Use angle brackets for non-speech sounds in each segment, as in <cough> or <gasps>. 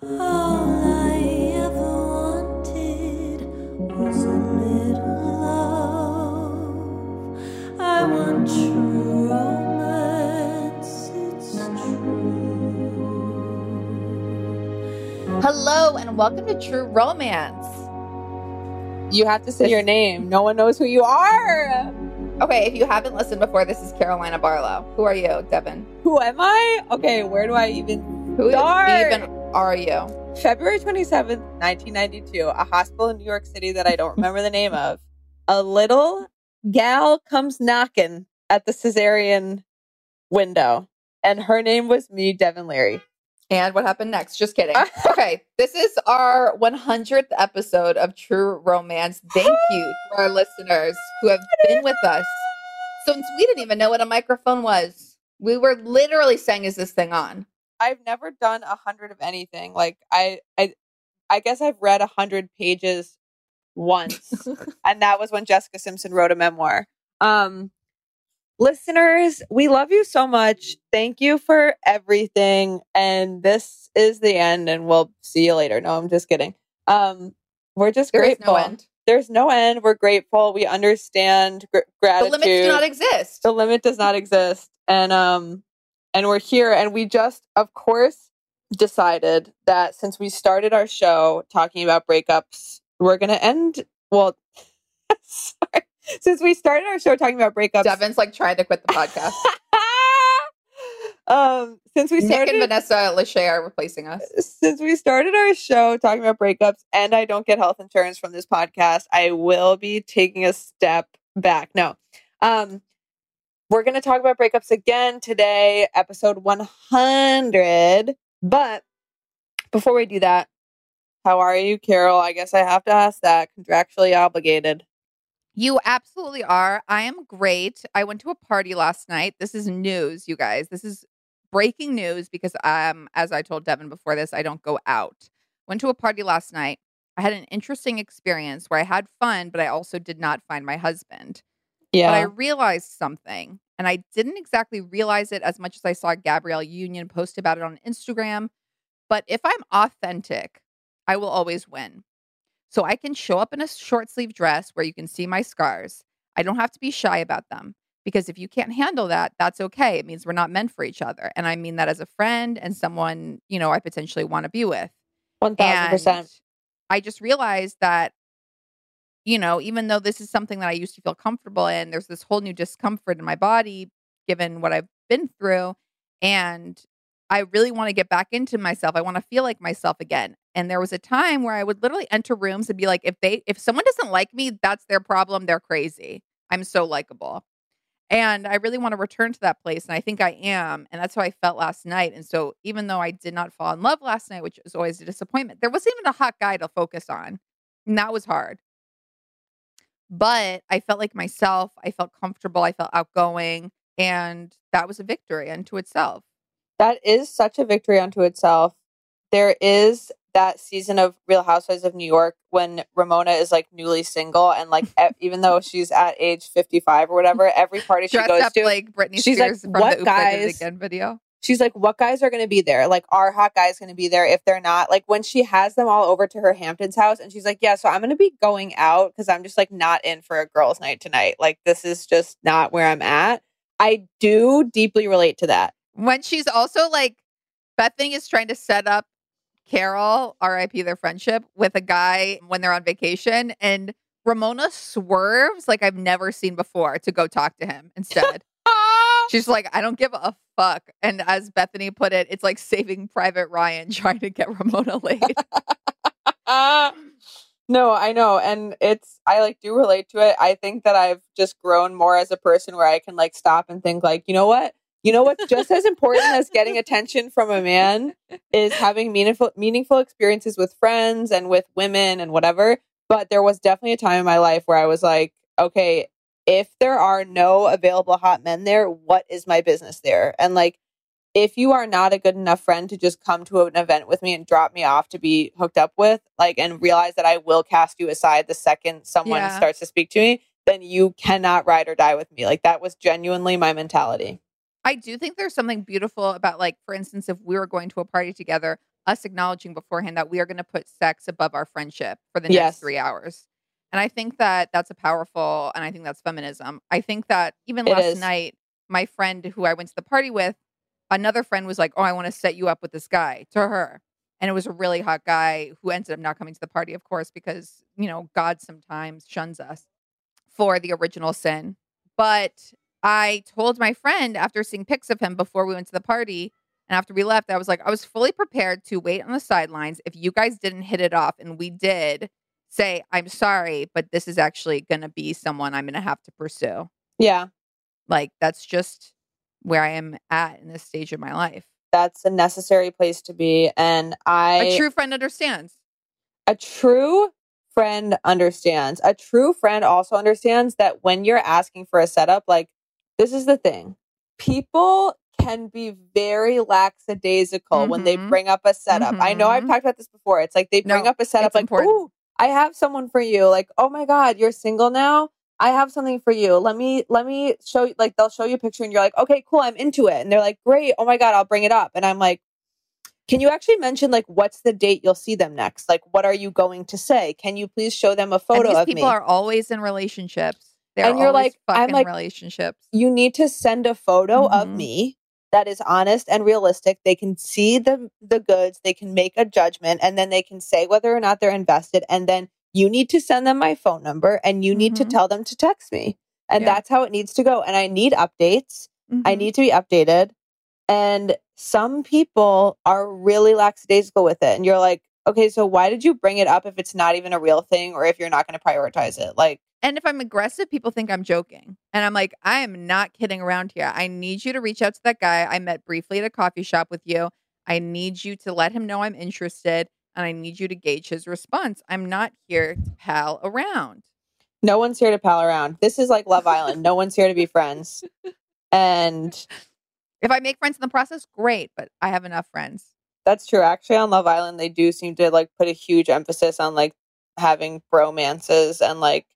Hello and welcome to True Romance. You have to say your name. No one knows who you are. Okay, if you haven't listened before, this is Carolina Barlow. Who are you, Devin? Who am I? Okay, where do I even Who start? even are you? February 27th, 1992, a hospital in New York City that I don't remember the name of. A little gal comes knocking at the cesarean window, and her name was me, Devin Leary. And what happened next? Just kidding. <laughs> okay, this is our 100th episode of True Romance. Thank you to our listeners who have been with us since we didn't even know what a microphone was. We were literally saying, "Is this thing on?" I've never done a hundred of anything. Like I, I, I guess I've read a hundred pages once, <laughs> and that was when Jessica Simpson wrote a memoir. Um, listeners, we love you so much. Thank you for everything. And this is the end, and we'll see you later. No, I'm just kidding. Um, we're just There grateful. no end. There's no end. We're grateful. We understand gr- The gratitude. limits do not exist. The limit does not exist. And um and we're here and we just of course decided that since we started our show talking about breakups, we're going to end well <laughs> sorry. Since we started our show talking about breakups. Devin's like trying to quit the podcast. <laughs> um since we Nick started and Vanessa Lachey are replacing us. since we started our show talking about breakups and I don't get health insurance from this podcast, I will be taking a step back. No. Um we're going to talk about breakups again today, episode 100. But before we do that, how are you, Carol? I guess I have to ask that. Contractually obligated. You absolutely are. I am great. I went to a party last night. This is news, you guys. This is breaking news because um as I told Devin before this, I don't go out. Went to a party last night. I had an interesting experience where I had fun, but I also did not find my husband. Yeah. But I realized something, and I didn't exactly realize it as much as I saw Gabrielle Union post about it on Instagram. But if I'm authentic, I will always win. So I can show up in a short sleeve dress where you can see my scars. I don't have to be shy about them because if you can't handle that, that's okay. It means we're not meant for each other. And I mean that as a friend and someone, you know, I potentially want to be with. 1000%. And I just realized that, you know, even though this is something that I used to feel comfortable in, there's this whole new discomfort in my body given what I've been through. And I really want to get back into myself. I want to feel like myself again. And there was a time where I would literally enter rooms and be like, if they, if someone doesn't like me, that's their problem. They're crazy. I'm so likable. And I really want to return to that place. And I think I am. And that's how I felt last night. And so even though I did not fall in love last night, which is always a disappointment, there wasn't even a hot guy to focus on. And that was hard. But I felt like myself. I felt comfortable. I felt outgoing. And that was a victory unto itself. That is such a victory unto itself. There is that season of Real Housewives of New York when Ramona is like newly single and like e- <laughs> even though she's at age 55 or whatever, every party she Dressed goes up to, like Britney she's like, Spears from "What the Oops, I Did It? Again video. She's like, what guys are going to be there? Like, are hot guys going to be there? If they're not, like, when she has them all over to her Hamptons house, and she's like, yeah, so I'm going to be going out because I'm just like not in for a girls' night tonight. Like, this is just not where I'm at. I do deeply relate to that. When she's also like, Bethany is trying to set up Carol, RIP their friendship, with a guy when they're on vacation. And Ramona swerves like I've never seen before to go talk to him instead. <laughs> <laughs> She's like, I don't give a fuck. And as Bethany put it, it's like saving Private Ryan <laughs> trying to get Ramona laid. <laughs> no, I know. And it's, I like do relate to it. I think that I've just grown more as a person where I can like stop and think, like, you know what? You know what's just as important as getting attention from a man is having meaningful meaningful experiences with friends and with women and whatever. But there was definitely a time in my life where I was like, okay, if there are no available hot men there, what is my business there? And like if you are not a good enough friend to just come to an event with me and drop me off to be hooked up with, like, and realize that I will cast you aside the second someone Yeah. starts to speak to me, then you cannot ride or die with me. Like, that was genuinely my mentality. I do think there's something beautiful about, like, for instance, if we were going to a party together, us acknowledging beforehand that we are going to put sex above our friendship for the next Yes. three hours. And I think that that's a powerful, and I think that's feminism. I think that even It last is. night, my friend who I went to the party with, another friend was like, Oh, I want to set you up with this guy to her. And it was a really hot guy who ended up not coming to the party, of course, because, you know, God sometimes shuns us for the original sin. But I told my friend after seeing pics of him before we went to the party and after we left, I was like, I was fully prepared to wait on the sidelines. If you guys didn't hit it off and we did, say, I'm sorry, but this is actually going to be someone I'm going to have to pursue. Yeah. Like, that's just where I am at in this stage of my life. That's a necessary place to be. And I. A true friend understands. a true friend understands. A true friend also understands that when you're asking for a setup, like this is the thing. People can be very lackadaisical when they Mhm. bring up a setup. I know I've Mhm. talked about this before. It's like they bring No, up a setup like, important. "Ooh, I have someone for you." Like, "Oh my god, you're single now?" I have something for you. Let me let me show you like they'll show you a picture and you're like, "Okay, cool, I'm into it." And they're like, "Great. Oh my god, I'll bring it up." And I'm like, can you actually mention like what's the date you'll see them next? Like what are you going to say? Can you please show them a photo of people me? are always in relationships. They're And you're like- I'm fucking like- relationships. you need to send a photo of Mhm. me that is honest and realistic. They can see the the goods, they can make a judgment and then they can say whether or not they're invested and then you need to send them my phone number and you need to Mhm. tell them to text me. And Yeah. that's how it needs to go. And I need updates. I Mhm. need to be updated. And some people are really lackadaisical with it. And you're like, okay, so why did you bring it up if it's not even a real thing or if you're not going to prioritize it? Like, And if I'm aggressive, people think I'm joking. And I'm like, I am not kidding around here. I need you to reach out to that guy I met briefly at a coffee shop with you. I need you to let him know I'm interested and I need you to gauge his response. I'm not here to pal around. no one's here to pal around. This is like Love <laughs> Island. no one's here to be friends. And If I make friends in the process, great, but I have enough friends. That's true. Actually, on Love Island, they do seem to like put a huge emphasis on like having bromances and like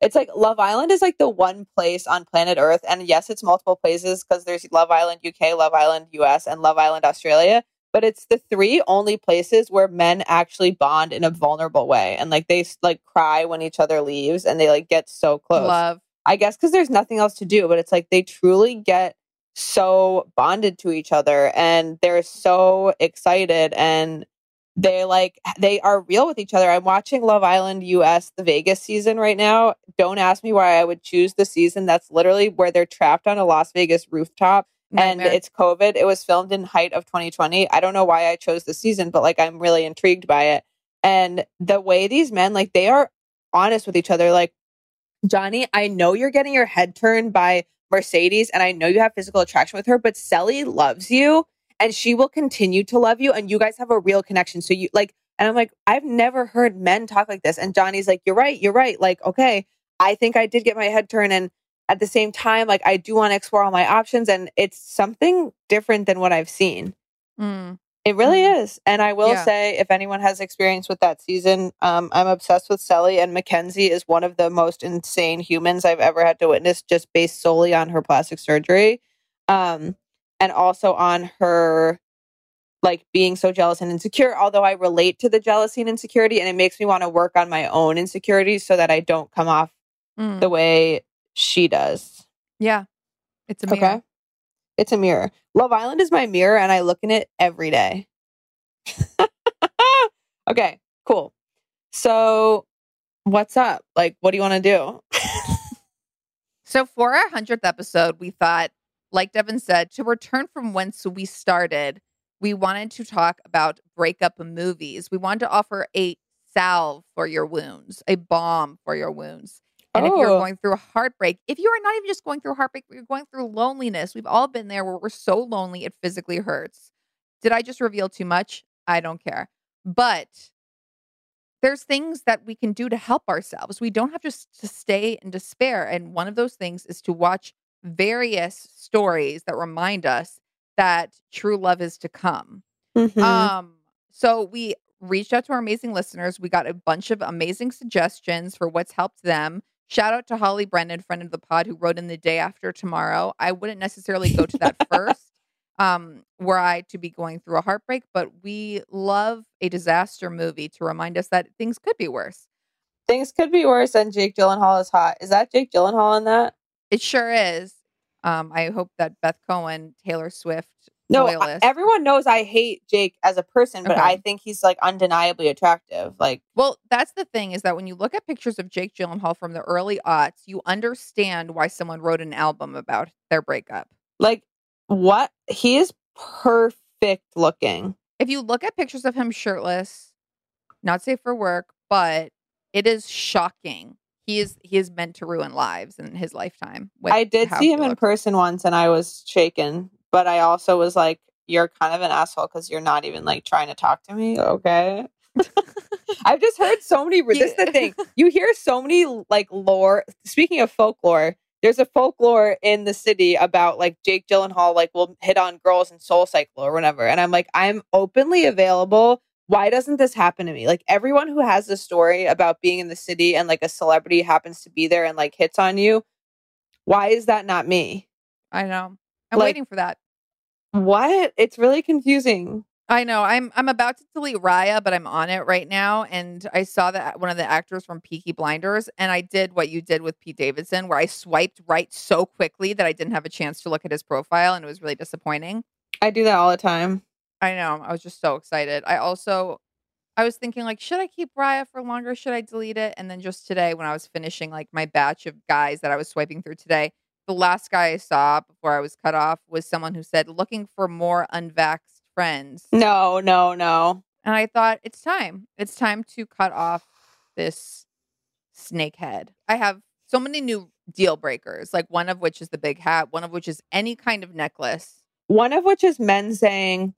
it's like Love Island is like the one place on planet Earth, and yes, it's multiple places because there's Love Island UK, Love Island US, and Love Island Australia. But it's the three only places where men actually bond in a vulnerable way, and like they like cry when each other leaves, and they like get so close. Love. I guess because there's nothing else to do, but it's like they truly get so bonded to each other and they're so excited and they like they are real with each other. I'm watching Love Island US the Vegas season right now. Don't ask me why I would choose the season that's literally where they're trapped on a Las Vegas rooftop and it's COVID. It was filmed in height of 2020. I don't know why I chose the season, but like I'm really intrigued by it. And the way these men like they are honest with each other like Johnny, I know you're getting your head turned by Mercedes and I know you have physical attraction with her, but Sally loves you and she will continue to love you and you guys have a real connection. So you like and I'm like, I've never heard men talk like this. And Johnny's like, You're right, you're right. Like, okay, I think I did get my head turned and at the same time, like I do want to explore all my options and it's something different than what I've seen. Mm. It really Mhm. is. And I will Yeah. say, if anyone has experience with that season, um, I'm obsessed with Sally, and Mackenzie is one of the most insane humans I've ever had to witness, just based solely on her plastic surgery. Um, and also on her like being so jealous and insecure, although I relate to the jealousy and insecurity, and it makes me want to work on my own insecurities so that I don't come off Mm. the way she does. Yeah. It's a mirror. Okay. It's a mirror. Love Island is my mirror, and I look in it every day. <laughs> okay, cool. So, what's up? Like, what do you want to do? So for our hundredth episode, we thought, like Devin said, to return from whence we started, we wanted to talk about breakup movies. We wanted to offer a salve for your wounds, a balm for your wounds. And if you're Oh. going through a heartbreak, if you are not even just going through heartbreak, but you're going through loneliness, we've all been there where we're so lonely it physically hurts. Did I just reveal too much? I don't care. But there's things that we can do to help ourselves. We don't have just to stay in despair. And one of those things is to watch various stories that remind us that true love is to come. Mhm. Um, so we reached out to our amazing listeners. We got a bunch of amazing suggestions for what's helped them. Shout out to Holly Brennan, friend of the pod, who wrote in the day after tomorrow. I wouldn't necessarily go to that <laughs> first, um, were I to be going through a heartbreak, but we love a disaster movie to remind us that things could be worse. Things could be worse and Jake Gyllenhaal is hot. Is that Jake Gyllenhaal in that? It sure is. Um, I hope that Beth Cohen, Taylor Swift, No, I- everyone knows I hate Jake as a person, but Okay. I think he's like undeniably attractive. Like, Well, that's the thing is that when you look at pictures of Jake Gyllenhaal from the early aughts, you understand why someone wrote an album about their breakup. like what? He is perfect looking. If you look at pictures of him shirtless, not safe for work, but it is shocking. He is he is meant to ruin lives in his lifetime. I did see him in person once and I was shaken, but I also was like, you're kind of an asshole because you're not even like trying to talk to me. Okay. <laughs> I've just heard so many. This is the thing. <laughs> You hear so many like lore. Speaking of folklore, there's a folklore in the city about like Jake Gyllenhaal like will hit on girls in Soul Cycle or whatever. And I'm like, I'm openly available. Why doesn't this happen to me? Like everyone who has a story about being in the city and like a celebrity happens to be there and like hits on you. Why is that not me? I know. I'm Like- waiting for that. What? It's really confusing. I know. I'm I'm about to delete Raya, but I'm on it right now. And I saw that one of the actors from Peaky Blinders, and I did what you did with Pete Davidson, where I swiped right so quickly that I didn't have a chance to look at his profile, and it was really disappointing. I do that all the time. I know. I was just so excited. I also I was thinking like, should I keep Raya for longer? Should I delete it? And then just today, when I was finishing like my batch of guys that I was swiping through today, the last guy I saw before I was cut off was someone who said, looking for more unvaxxed friends. No, no, no. And I thought, it's time. It's time to cut off this snakehead. I have so many new deal breakers, like one of which is the big hat, one of which is any kind of necklace. One of which is men saying,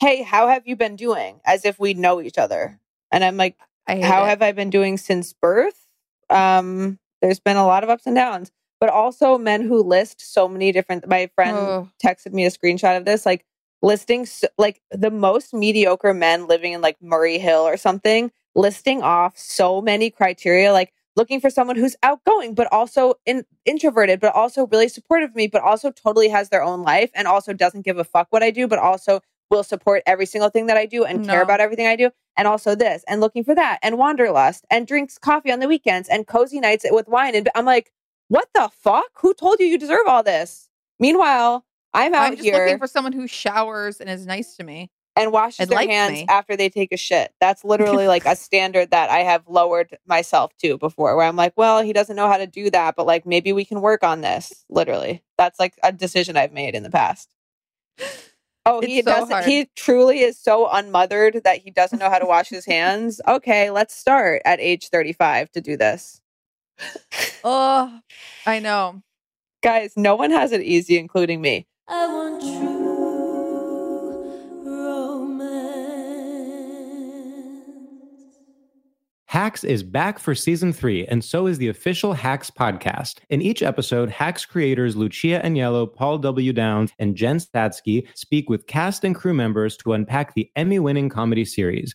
Hey, how have you been doing? As if we know each other. And I'm like, I How it. have I been doing since birth? Um, there's been a lot of ups and downs, but also men who list so many different. My friend Oh. texted me a screenshot of this, like listing s like the most mediocre men living in like Murray Hill or something, listing off so many criteria, like looking for someone who's outgoing but also in, introverted, but also really supportive of me, but also totally has their own life and also doesn't give a fuck what I do, but also will support every single thing that I do and care about everything I do. And also this and looking for that and wanderlust and drinks coffee on the weekends and cozy nights with wine. And I'm like, what the fuck? Who told you you deserve all this? Meanwhile, I'm out I'm just here looking for someone who showers and is nice to me. and washes and their hands me. after they take a shit. That's <laughs> literally like a standard that I have lowered myself to before, where I'm like, well, he doesn't know how to do that, but like maybe we can work on this. Literally, that's like a decision I've made in the past. Oh, he so doesn't. hard. He truly is so unmothered that he doesn't know how to wash his hands. Okay, let's start at age 35 to do this, Oh, I know. guys. No one has it easy, including me. I want true romance. Hacks is back for season three, and so is the official Hacks podcast. In each episode, Hacks creators Lucia Aniello, Paul W. Downs, and Jen Statsky speak with cast and crew members to unpack the Emmy winning comedy series.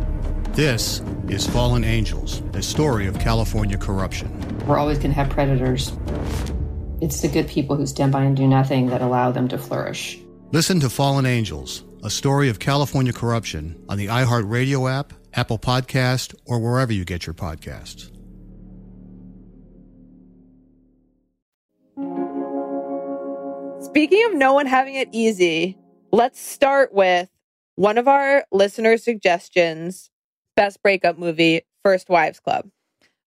This is Fallen Angels, a story of California corruption. We're always going to have predators. It's the good people who stand by and do nothing that allow them to flourish. Listen to Fallen Angels, a story of California corruption on the iHeartRadio app, Apple Podcast, or wherever you get your podcasts. Speaking of no one having it easy, let's start with one of our listener suggestions best breakup movie, First Wives Club.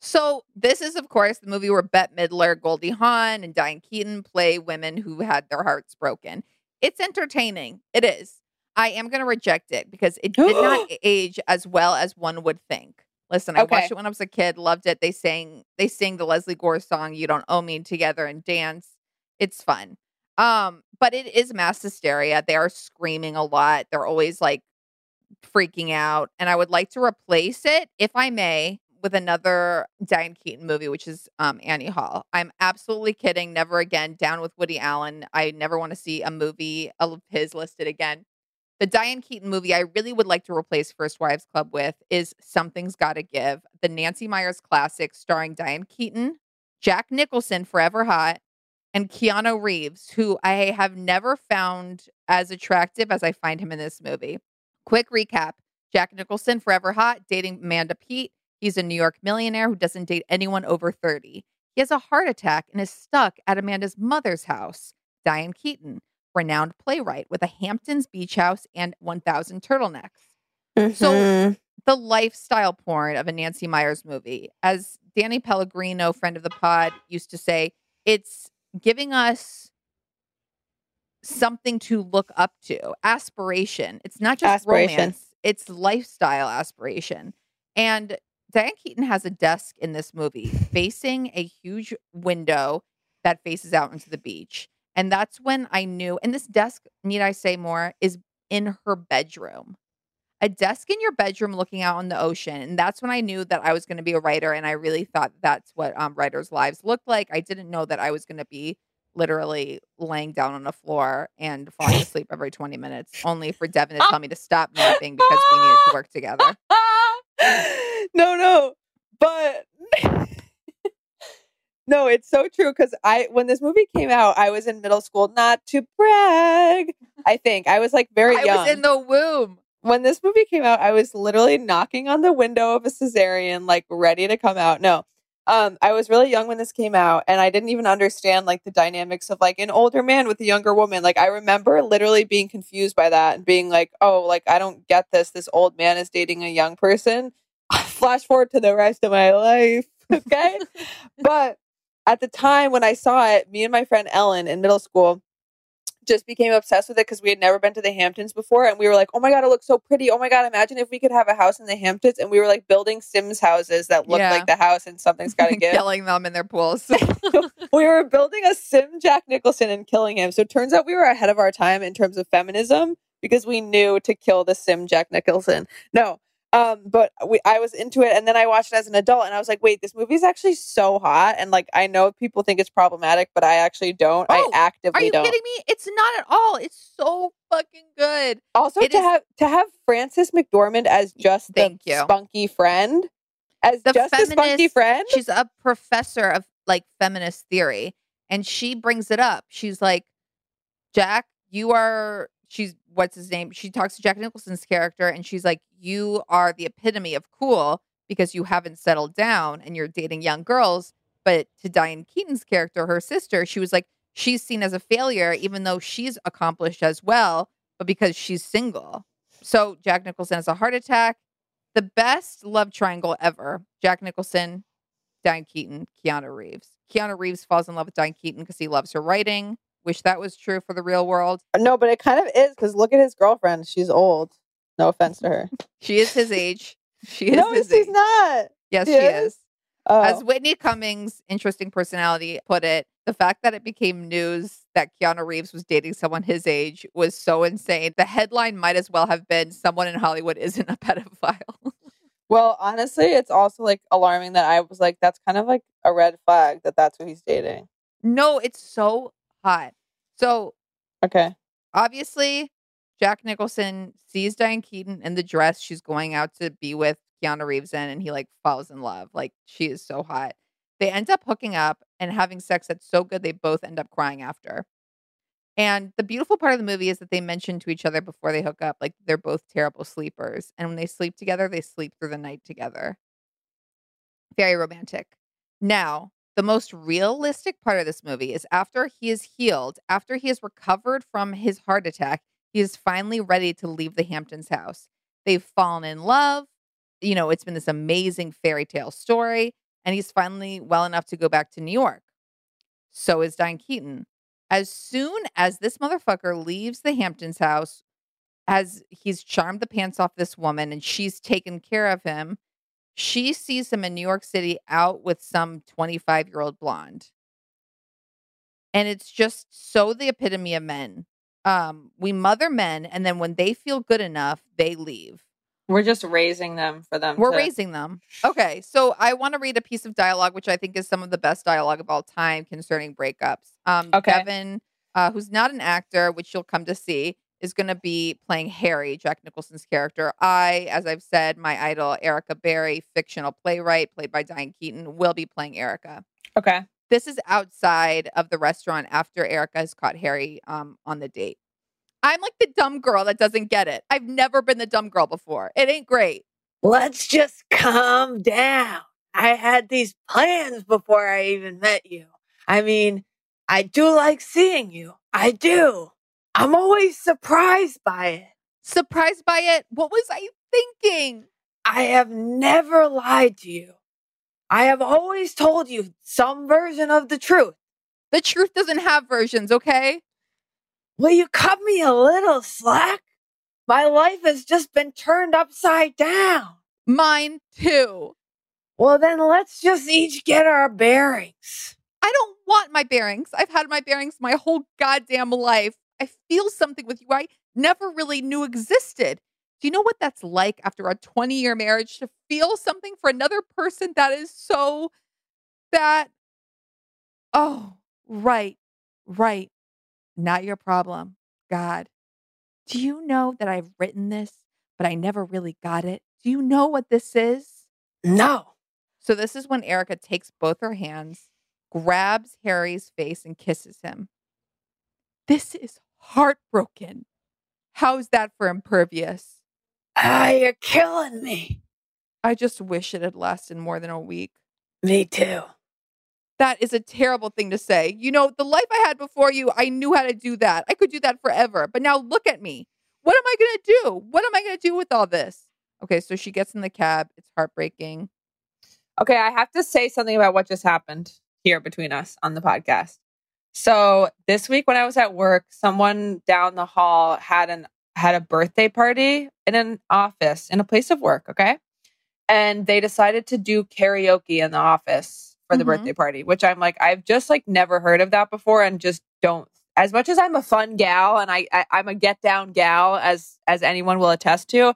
So this is, of course, the movie where Bette Midler, Goldie Hawn, and Diane Keaton play women who had their hearts broken. It's entertaining. It is. I am going to reject it because it did not <gasps> age as well as one would think. Listen, I Okay. watched it when I was a kid. Loved it. They sang. They sing the Lesley Gore song "You Don't Own Me" together and dance. It's fun. Um, but it is mass hysteria. They are screaming a lot. They're always like freaking out. And I would like to replace it, if I may, with another Diane Keaton movie, which is um, Annie Hall. I'm absolutely kidding. Never again. Down with Woody Allen. I never want to see a movie of his listed again. The Diane Keaton movie I really would like to replace First Wives Club with is Something's Gotta Give, the Nancy Meyers classic starring Diane Keaton, Jack Nicholson, Forever Hot, and Keanu Reeves, who I have never found as attractive as I find him in this movie. Quick recap Jack Nicholson, Forever Hot, dating Amanda Peet. He's a New York millionaire who doesn't date anyone over 30. He has a heart attack and is stuck at Amanda's mother's house, Diane Keaton, renowned playwright with a Hamptons beach house and 1,000 turtlenecks. So, mm-hmm. the lifestyle porn of a Nancy Meyers movie, as Danny Pellegrino, friend of the pod, used to say, it's giving us something to look up to, aspiration. It's not just Aspiration. romance, it's lifestyle aspiration. And Diane Keaton has a desk in this movie <laughs> facing a huge window that faces out into the beach. And that's when I knew, and this desk, need I say more, is in her bedroom. A desk in your bedroom looking out on the ocean. And that's when I knew that I was going to be a writer. And I really thought that's what um, writers' lives looked like. I didn't know that I was going to be literally laying down on the floor and falling <laughs> asleep every 20 minutes, only for Devin to ah. tell me to stop napping because we needed to work together. <laughs> no, no, but <laughs> no, it's so true because I when this movie came out, I was in middle school. Not to brag, I think I was like very young. I was in the womb. when this movie came out, I was literally knocking on the window of a cesarean, like ready to come out. No, um, I was really young when this came out, and I didn't even understand like the dynamics of like an older man with a younger woman. Like I remember literally being confused by that and being like, "Oh, like I don't get this. This old man is dating a young person." <laughs> Flash forward to the rest of my life, <laughs> okay? <laughs> but at the time when I saw it, me and my friend Ellen in middle school just became obsessed with it because we had never been to the Hamptons before. And we were like, oh my God, it looks so pretty. Oh my God, imagine if we could have a house in the Hamptons. And we were like building Sims houses that looked Yeah. like the house and something's got to <laughs> give. Killing them in their pools. <laughs> we were building a Sim Jack Nicholson and killing him. So it turns out we were ahead of our time in terms of feminism because we knew to kill the Sim Jack Nicholson. No. Um, but we, I was into it, and then I watched it as an adult, and I was like, "Wait, this movie's actually so hot!" And like, I know people think it's problematic, but I actually don't. I Oh, actively Are you don't. kidding me? It's not at all. It's so fucking good. Also, It to is- have to have Frances McDormand as just Thank the you. spunky friend, as the just a spunky feminist- friend. She's a professor of like feminist theory, and she brings it up. She's like, Jack, you are. She's what's his name? She talks to Jack Nicholson's character, and she's like, you are the epitome of cool because you haven't settled down and you're dating young girls. But to Diane Keaton's character, her sister, she was like, she's seen as a failure, even though she's accomplished as well, but because she's single. So Jack Nicholson has a heart attack. The best love triangle ever. Jack Nicholson, Diane Keaton, Keanu Reeves. Keanu Reeves falls in love with Diane Keaton because he loves her writing. Wish that was true for the real world. Uh, no, but it kind of is because look at his girlfriend. She's old. No offense to her. <laughs> She is his age. She is no, she's age. not. Yes, She she is? is. Oh. As Whitney Cummings, interesting personality, put it, the fact that it became news that Keanu Reeves was dating someone his age was so insane. The headline might as well have been someone in Hollywood isn't a <laughs> pedophile. Well, honestly, it's also like alarming that I was like, that's kind of like a red flag that that's who he's dating. no, it's so hot. So Okay. obviously, Jack Nicholson sees Diane Keaton in the dress she's going out to be with Keanu Reeves in, and he like falls in love. Like she is so hot. They end up hooking up and having sex that's so good they both end up crying after. And the beautiful part of the movie is that they mention to each other before they hook up, like they're both terrible sleepers. And when they sleep together, they sleep through the night together. Very romantic. Now, the most realistic part of this movie is after he is healed, after he has recovered from his heart attack, he is finally ready to leave the Hamptons house. They've fallen in love. You know, it's been this amazing fairy tale story, and he's finally well enough to go back to New York. So is Diane Keaton. As soon as this motherfucker leaves the Hamptons house, as he's charmed the pants off this woman and she's taken care of him, she sees him in New York City out with some 25 year old blonde. And it's just so the epitome of men. Um, we mother men, and then when they feel good enough, they leave. We're just raising them for them. We're to- raising them. Okay, so I want to read a piece of dialogue, which I think is some of the best dialogue of all time concerning breakups. Um, Okay. Devin, uh, who's not an actor, which you'll come to see, is going to be playing Harry, Jack Nicholson's character. I, as I've said, my idol, Erica Barry, fictional playwright played by Diane Keaton, will be playing Erica. Okay. This is outside of the restaurant after Erica has caught Harry um, on the date. I'm like the dumb girl that doesn't get it. I've never been the dumb girl before. It ain't great. Let's just calm down. I had these plans before I even met you. I mean, I do like seeing you. I do. I'm always surprised by it. Surprised by it? What was I thinking? I have never lied to you. I have always told you some version of the truth. The truth doesn't have versions, okay? Will you cut me a little slack? My life has just been turned upside down. Mine too. Well, then let's just each get our bearings. I don't want my bearings. I've had my bearings my whole goddamn life. I feel something with you I never really knew existed. Do you know what that's like after a 20 year marriage to feel something for another person that is so that oh, right. Right. Not your problem. God. Do you know that I've written this, but I never really got it? Do you know what this is? No. So this is when Erica takes both her hands, grabs Harry's face, and kisses him. This is heartbroken. How's that for impervious? Ah, you're killing me. I just wish it had lasted more than a week. Me too. That is a terrible thing to say. You know, the life I had before you, I knew how to do that. I could do that forever. But now look at me. What am I going to do? What am I going to do with all this? Okay, so she gets in the cab. It's heartbreaking. Okay, I have to say something about what just happened here between us on the podcast. So this week when I was at work, someone down the hall had an had a birthday party in an office in a place of work, okay? And they decided to do karaoke in the office for the Mhm. birthday party, which I'm like I've just like never heard of that before and just don't as much as I'm a fun gal and I, I I'm a get down gal as as anyone will attest to,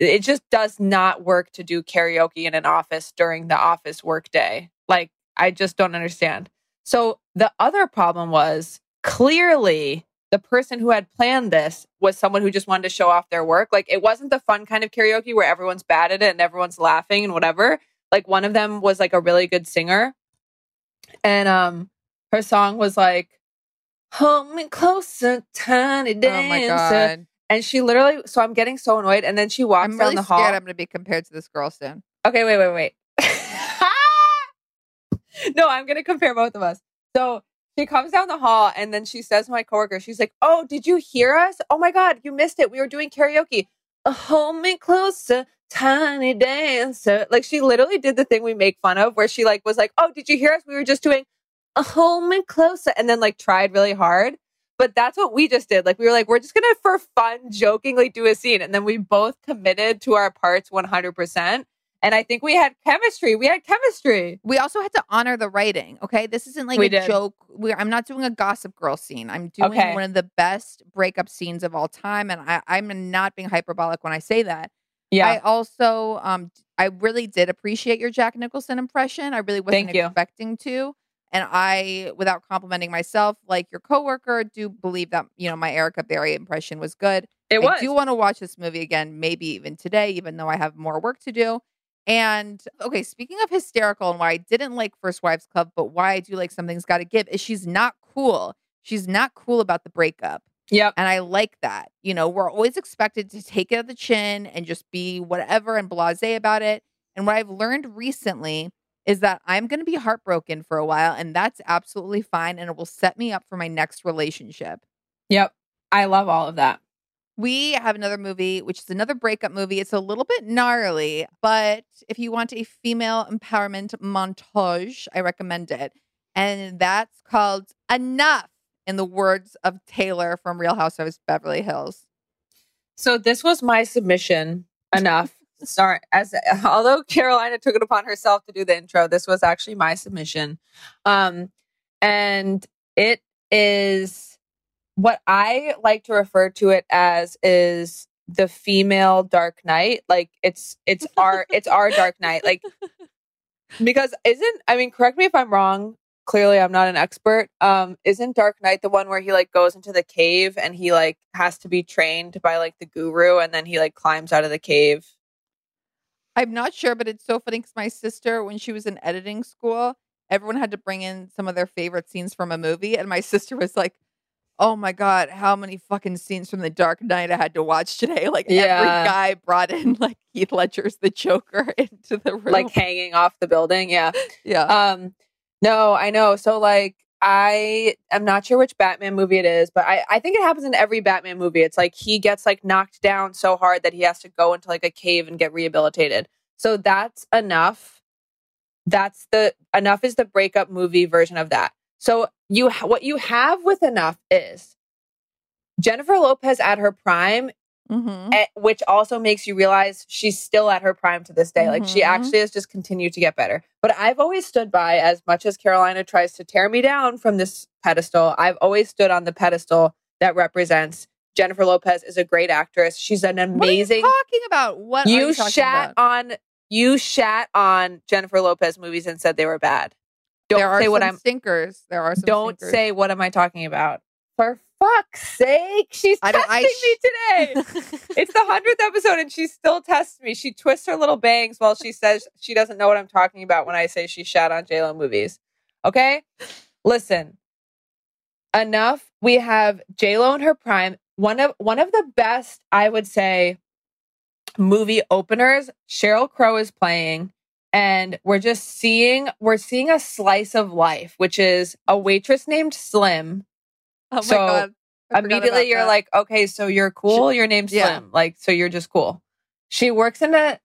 it just does not work to do karaoke in an office during the office workday. Like, I just don't understand. So, the other problem was clearly the person who had planned this was someone who just wanted to show off their work. Like, it wasn't the fun kind of karaoke where everyone's bad at it and everyone's laughing and whatever. Like, one of them was like a really good singer. And um her song was like, Hold me closer, tiny Oh dancer. my God. And she literally, so I'm getting so annoyed. And then she walks I'm down really the scared hall. I'm going to be compared to this girl soon. Okay, wait, wait, wait. <laughs> no, I'm gonna compare both of us. So she comes down the hall and then she says to my coworker, she's like, Oh, did you hear us? Oh my god, you missed it. We were doing karaoke. Uh, Hold me closer, tiny dancer. Like she literally did the thing we make fun of where she like was like, Oh, did you hear us? We were just doing a hold me closer and then like tried really hard. But that's what we just did. Like we were like, we're just gonna for fun, jokingly do a scene. And then we both committed to our parts 100%. And I think we had chemistry. We had chemistry. We also had to honor the writing. Okay, this isn't like We a did. joke. We, I'm not doing a Gossip Girl scene. I'm doing Okay. one of the best breakup scenes of all time, and I, I'm not being hyperbolic when I say that. Yeah. I also, um, I really did appreciate your Jack Nicholson impression. I really wasn't expecting to, and I, without complimenting myself, like your coworker, do believe that you know my Erica Barry impression was good. It I was. do want to watch this movie again, maybe even today, even though I have more work to do. And okay, speaking of hysterical and why I didn't like First Wives Club, but why I do like Something's Gotta Give is she's not cool. She's not cool about the breakup. Yep. And I like that. You know, we're always expected to take it at the chin and just be whatever and blase about it. And what I've learned recently is that I'm going to be heartbroken for a while, and that's absolutely fine. And it will set me up for my next relationship. Yep. I love all of that. We have another movie, which is another breakup movie. It's a little bit gnarly, but if you want a female empowerment montage, I recommend it. And that's called Enough, in the words of Taylor from Real Housewives Beverly Hills. So this was my submission. Enough. <laughs> Sorry, as although Carolina took it upon herself to do the intro, this was actually my submission. Um, and it is what I like to refer to it as is the female Dark Knight. Like it's it's our it's our Dark Knight. Like <laughs> because isn't I mean, correct me if I'm wrong. Clearly, I'm not an expert. Um, isn't Dark Knight the one where he like goes into the cave and he like has to be trained by like the guru, and then he like climbs out of the cave? I'm not sure, but it's so funny because my sister, when she was in editing school, everyone had to bring in some of their favorite scenes from a movie. And my <laughs> sister was like, Oh my God, how many fucking scenes from The Dark Knight I had to watch today? <laughs> Like every guy brought in <laughs> like Heath Ledger's The Joker <laughs> into the room. like hanging off the building. Yeah. Yeah. Um, no, I know. So like I am not sure which Batman movie it is, but I, I think it happens in every Batman movie. It's like he gets like knocked down so hard that he has to go into like a cave and get rehabilitated. So that's enough. That's the enough is the breakup movie version of that. So you ha- what you have with enough is Jennifer Lopez at her prime Mm-hmm. eh, which also makes you realize she's still at her prime to this day. Like she Mhm. actually has just continued to get better. But I've always stood by, as much as Carolina tries to tear me down from this pedestal, I've always stood on the pedestal that represents Jennifer Lopez is a great actress. She's an amazing. What are you talking about? What you you shat about? on you shat on Jennifer Lopez movies and said they were bad. Don't there are say what I'm stinkers. There are some Don't stinkers. say what am I talking about. For fuck's sake, she's I testing I me today. it's the hundredth episode, and she still tests me. She twists her little bangs while she says she doesn't know what I'm talking about when I say she shat on J Lo movies. Okay, listen. Enough. We have J Lo in her prime. One of one of the best, I would say, movie openers. Sheryl Crow is playing, and we're just seeing we're seeing a slice of life, which is a waitress named Slim. Oh my so God. I immediately you're that. like, okay, so you're cool. Your name's yeah. Slim. Like, so you're just cool. She works in a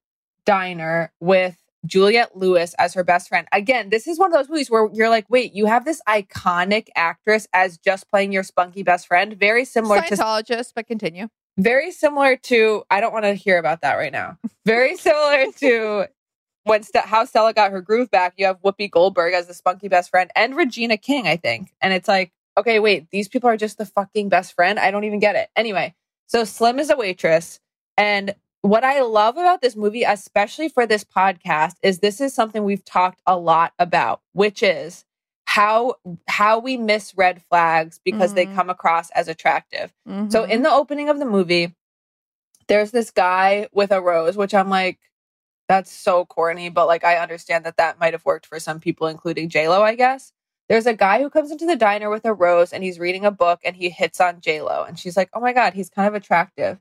diner with Juliette Lewis as her best friend. Again, this is one of those movies where you're like, wait, you have this iconic actress as just playing your spunky best friend. Very similar to Scientologist, but continue. very similar to I don't want to hear about that right now. Very similar to when St- how Stella got her groove back. You have Whoopi Goldberg as the spunky best friend and Regina King, I think. And it's like, okay, wait, these people are just the fucking best friend. I don't even get it. Anyway, so Slim is a waitress, and what I love about this movie, especially for this podcast, is this is something we've talked a lot about, which is how how we miss red flags because they Mhm. come across as attractive. So Mhm. in the opening of the movie, there's this guy with a rose, which I'm like, that's so corny, but like I understand that that might have worked for some people, including J Lo, I guess. There's a guy who comes into the diner with a rose and he's reading a book and he hits on J Lo, and she's like, "Oh my god, he's kind of attractive."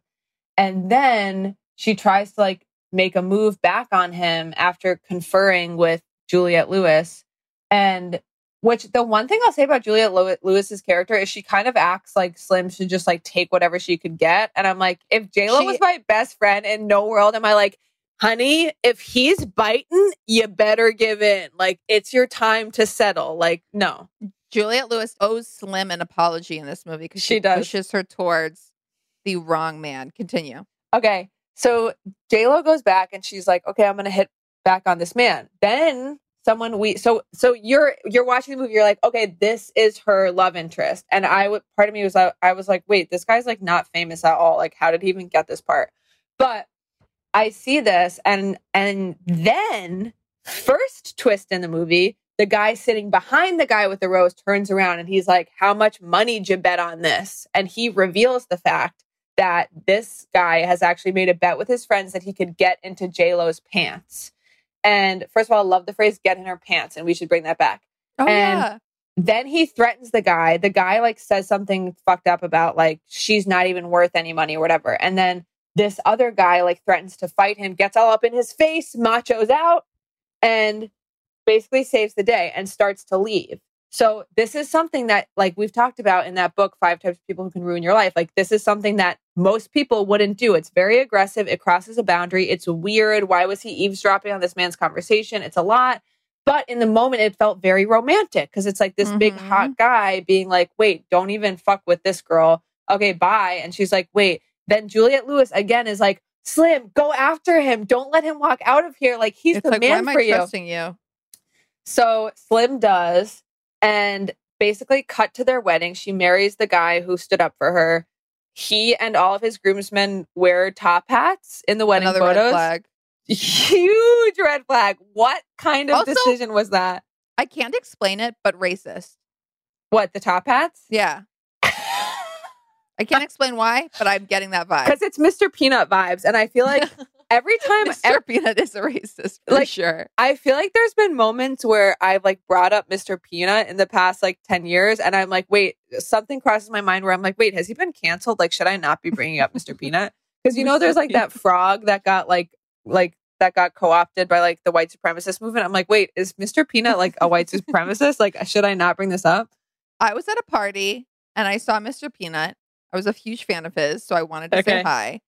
And then she tries to like make a move back on him after conferring with Juliette Lewis, and which the one thing I'll say about Juliette Lew- Lewis's character is she kind of acts like Slim should just like take whatever she could get. And I'm like, if J Lo She- was my best friend in no world, am I like, honey, if he's biting, you better give in. Like it's your time to settle. Like no, Juliette Lewis owes Slim an apology in this movie because she, She does. pushes her towards the wrong man. Continue. Okay. So J Lo goes back and she's like, okay, I'm gonna hit back on this man. Then someone we so so you're you're watching the movie, you're like, okay, this is her love interest. And I would part of me was like I was like, wait, this guy's like not famous at all. Like, how did he even get this part? But I see this and and then first twist in the movie, the guy sitting behind the guy with the rose turns around and he's like, How much money did you bet on this? And he reveals the fact that this guy has actually made a bet with his friends that he could get into J Lo's pants. And first of all, I love the phrase "get in her pants," and we should bring that back. Oh and yeah. then he threatens the guy. The guy like says something fucked up about like she's not even worth any money or whatever. And then this other guy like threatens to fight him, gets all up in his face, machos out, and basically saves the day and starts to leave. So this is something that like we've talked about in that book, Five Types of People Who Can Ruin Your Life. Like this is something that most people wouldn't do. It's very aggressive. It crosses a boundary. It's weird. Why was he eavesdropping on this man's conversation? It's a lot. But in the moment, it felt very romantic because it's like this big Mhm. hot guy being like, wait, don't even fuck with this girl. Okay, bye. And she's like, wait. Then Juliette Lewis again is like, Slim, go after him. Don't let him walk out of here. Like he's It's the like, why man am for I you. trusting you? So Slim does, and basically cut to their wedding. She marries the guy who stood up for her. He and all of his groomsmen wear top hats in the wedding Another red photos. flag. Huge red flag. What kind of Also- decision was that? I can't explain it, but racist. What the top hats? Yeah. I can't explain why, but I'm getting that vibe. Because it's Mr. Peanut vibes, and I feel like <laughs> every time Mr. Peanut is a racist for Like, sure. I feel like there's been moments where I've like brought up Mr. Peanut in the past like 10 years and I'm like, wait, something crosses my mind where I'm like, wait, has he been canceled? Like, should I not be bringing up Mr. Peanut? Because you know, there's like that frog that got like, like, that got co-opted by like the white supremacist movement. I'm like, wait, is Mr. Peanut like a white <laughs> supremacist? Like, should I not bring this up? I was at a party and I saw Mr. Peanut. I was a huge fan of his, so I wanted to say hi.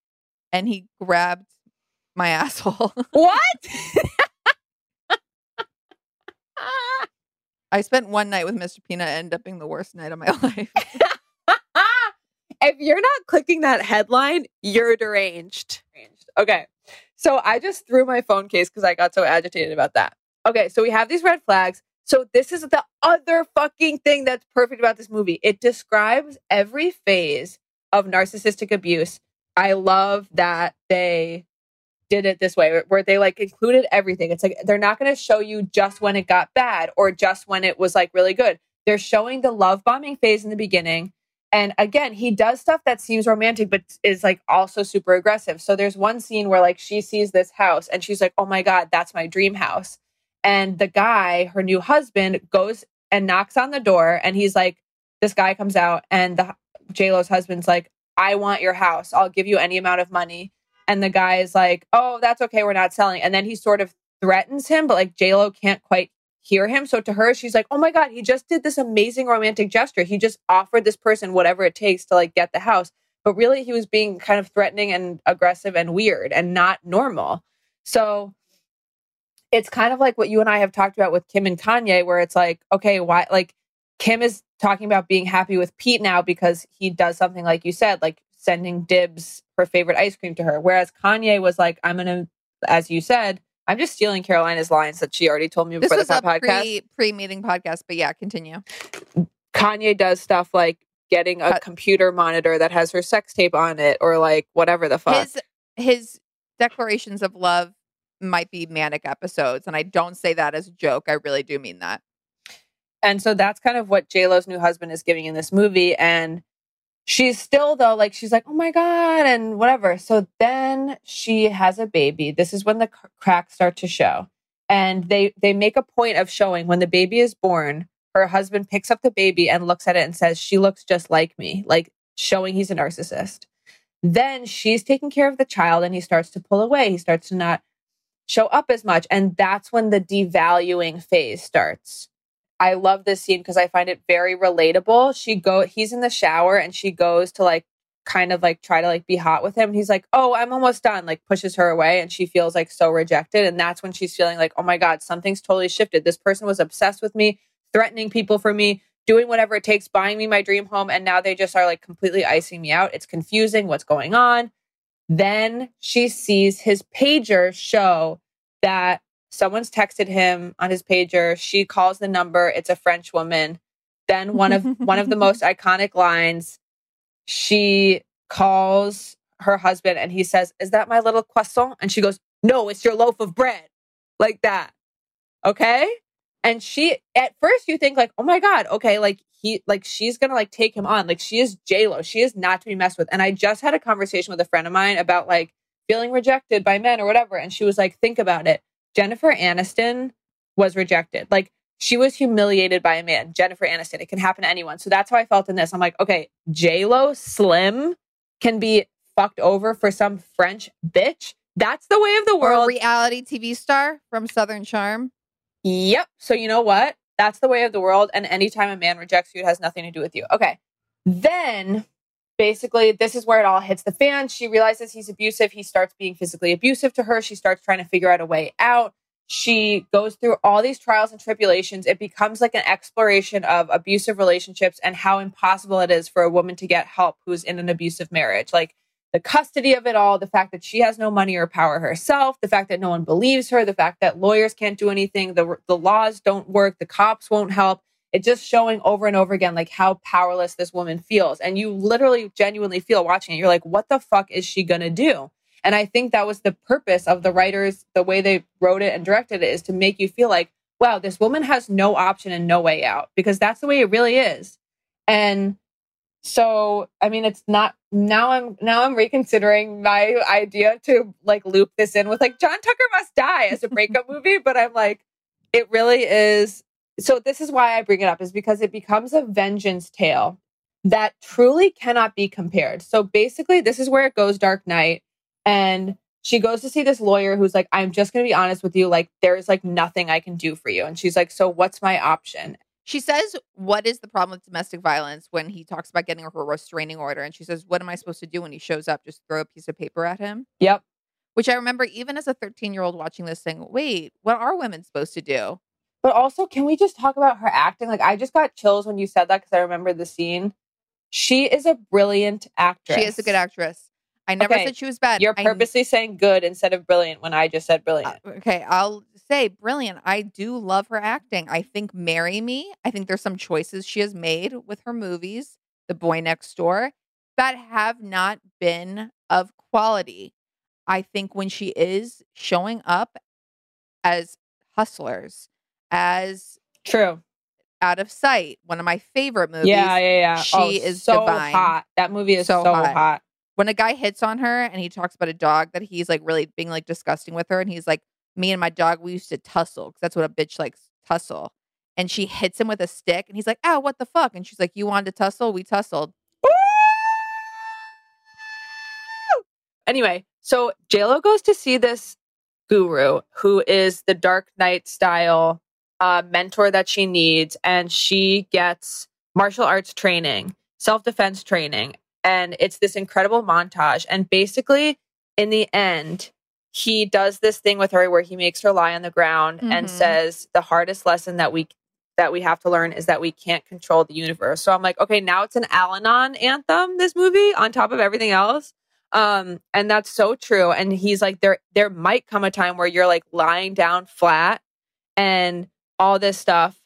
And he grabbed my <laughs> asshole. What? <laughs> I spent one night with Mr. Peanut, ended up being the worst night of my <laughs> life. if you're not clicking that headline, you're deranged. Okay. So I just threw my phone case because I got so agitated about that. Okay. So we have these red flags. So this is the other fucking thing that's perfect about this movie. It describes every phase of narcissistic abuse. I love that they did it this way, where they like included everything. It's like they're not going to show you just when it got bad or just when it was like really good. They're showing the love bombing phase in the beginning. And again, he does stuff that seems romantic, but is like also super aggressive. So there's one scene where like she sees this house and she's like, oh my God, that's my dream house. And the guy, her new husband, goes and knocks on the door and he's like, this guy comes out and the JLo's husband's like, I want your house. I'll give you any amount of money. And the guy is like, oh, that's okay. We're not selling. And then he sort of threatens him, but like JLo can't quite hear him. So to her, she's like, oh my God, he just did this amazing romantic gesture. He just offered this person whatever it takes to like get the house. But really, he was being kind of threatening and aggressive and weird and not normal. So it's kind of like what you and I have talked about with Kim and Kanye, where it's like, okay, why? Like, Kim is talking about being happy with Pete now because he does something like you said, like sending dibs her favorite ice cream to her. Whereas Kanye was like, I'm going to, as you said, I'm just stealing Carolina's lines that she already told me This before was the a podcast. pre pre meeting podcast, but yeah, continue. Kanye does stuff like getting a computer monitor that has her sex tape on it or like whatever the fuck. His his declarations of love might be manic episodes, and I don't say that as a joke. I really do mean that. And so that's kind of what JLo's new husband is giving in this movie. And she's still though, like she's like, oh my God, and whatever. So then she has a baby. This is when the cr- cracks start to show. And they they make a point of showing when the baby is born, her husband picks up the baby and looks at it and says, She looks just like me, like showing he's a narcissist. Then she's taking care of the child and he starts to pull away. He starts to not show up as much. And that's when the devaluing phase starts. I love this scene because I find it very relatable. She go he's in the shower and she goes to like kind of like try to like be hot with him. He's like, "Oh, I'm almost done." Like pushes her away and she feels like so rejected and that's when she's feeling like, "Oh my god, something's totally shifted. This person was obsessed with me, threatening people for me, doing whatever it takes, buying me my dream home and now they just are like completely icing me out. It's confusing what's going on." Then she sees his pager show that someone's texted him on his pager. She calls the number. It's a French woman. Then one of one of the <laughs> most iconic lines, she calls her husband and he says, "Is that my little croissant?" And she goes, "No, it's your loaf of bread." Like that. Okay? And she at first you think like, "Oh my god, okay, like he like she's to like take him on. Like she is J-Lo. She is not to be messed with." And I just had a conversation with a friend of mine about like feeling rejected by men or whatever and she was like, "Think about it. Jennifer Aniston was rejected. Like she was humiliated by a man, Jennifer Aniston. It can happen to anyone. So that's how I felt in this. I'm like, okay, J Lo Slim can be fucked over for some French bitch. That's the way of the Or world. reality TV star from Southern Charm. Yep. So you know what? That's the way of the world. And anytime a man rejects you, it has nothing to do with you. Okay. Then basically, this is where it all hits the fan. She realizes he's abusive. He starts being physically abusive to her. She starts trying to figure out a way out. She goes through all these trials and tribulations. It becomes like an exploration of abusive relationships and how impossible it is for a woman to get help who's in an abusive marriage. Like the custody of it all, the fact that she has no money or power herself, the fact that no one believes her, the fact that lawyers can't do anything, the, the laws don't work, the cops won't help. It's just showing over and over again, like how powerless this woman feels. And you literally genuinely feel watching it. You're like, what the fuck is she going to do? And I think that was the purpose of the writers, the way they wrote it and directed it is to make you feel like, wow, this woman has no option and no way out because that's the way it really is. And so, I mean, it's not now I'm now I'm reconsidering my idea to like loop this in with like John Tucker Must Die as a breakup <laughs> movie, but I'm like, it really is. So this is why I bring it up is because it becomes a vengeance tale that truly cannot be compared. So basically, this is where it goes Dark Knight and she goes to see this lawyer who's like i'm just going to be honest with you like there's like nothing i can do for you and she's like so what's my option She says, What is the problem with domestic violence when he talks about getting her a restraining order? And she says, What am I supposed to do when he shows up? Just throw a piece of paper at him? Yep. Which I remember even as a 13 year old watching this saying, Wait, what are women supposed to do? but also can we just talk about her acting like i just got chills when you said that because i remember the scene she is a brilliant actress She is a good actress. I never Okay, said she was bad. you're I- purposely saying good instead of brilliant when i just said uh, brilliant okay, I'll say brilliant. I do love her acting. I think Marry Me, I think there's some choices she has made with her movies, The Boy Next Door, that have not been of quality. I think when she is showing up as hustlers, as true, out of sight, one of my favorite movies. Yeah, yeah, yeah. She Oh, is so divine. hot. That movie is so hot. When a guy hits on her and he talks about a dog that he's like really being like disgusting with her, and he's like, "Me and my dog, we used to tussle because that's what a bitch likes, tussle." And she hits him with a stick, and he's like, oh what the fuck?" And she's like, "You wanted to tussle? We tussled." Anyway, so JLo goes to see this guru who is the Dark Knight style uh, mentor that she needs, and she gets martial arts training, self defense training, and it's this incredible montage. And basically, in the end, he does this thing with her where he makes her lie on the ground and Mhm. says the hardest lesson that we that we have to learn is that we can't control the universe. So I'm like, okay, now it's an Al-Anon anthem, this movie, on top of everything else. Um, and that's so true. And he's like, there there might come a time where you're like lying down flat and all this stuff.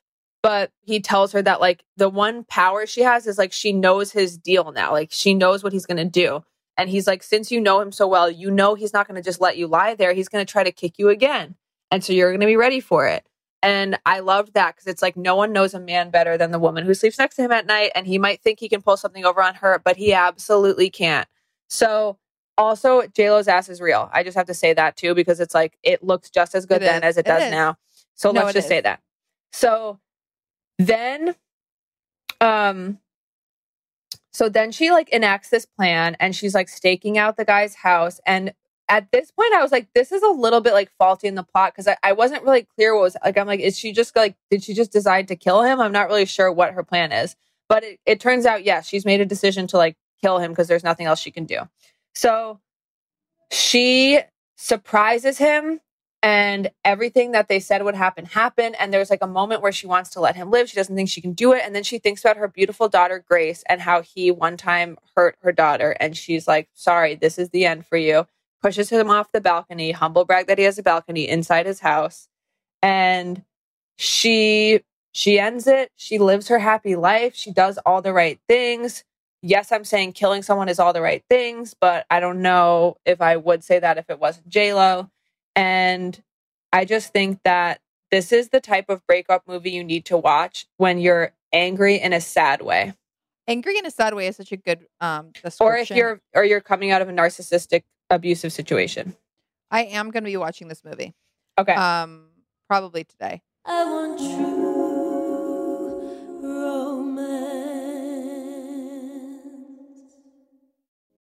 But he tells her that like the one power she has is like she knows his deal now. Like she knows what he's gonna do. And he's like, since you know him so well, you know he's not gonna just let you lie there. He's gonna try to kick you again. And so you're gonna be ready for it. And I loved that because it's like no one knows a man better than the woman who sleeps next to him at night. And he might think he can pull something over on her, but he absolutely can't. So also JLo's ass is real. I just have to say that too, because it's like it looks just as good It then is. as it It does is. now. So No, let's just say that. So then um so then she like enacts this plan and she's like staking out the guy's house. And at this point i was like this is a little bit like faulty in the plot because I, I wasn't really clear what was like i'm like is she just like did she just decide to kill him? I'm not really sure what her plan is. But it, it turns out yes she's made a decision to like kill him because there's nothing else she can do. So she surprises him and everything that they said would happen happened and there's like a moment where she wants to let him live. She doesn't think she can do it. And then she thinks about her beautiful daughter grace and how he one time hurt her daughter. And she's like sorry this is the end for you. Pushes him off the balcony humble brag that he has a balcony inside his house. And she she ends it. She lives her happy life. She does all the right things. Yes i'm saying killing someone is all the right things but i don't know if i would say that if it wasn't j-lo and I just think that this is the type of breakup movie you need to watch when you're angry in a sad way. Angry in a sad way is such a good um Or if you're or you're coming out of a narcissistic abusive situation. I am going to be watching this movie. Okay. Um, probably today.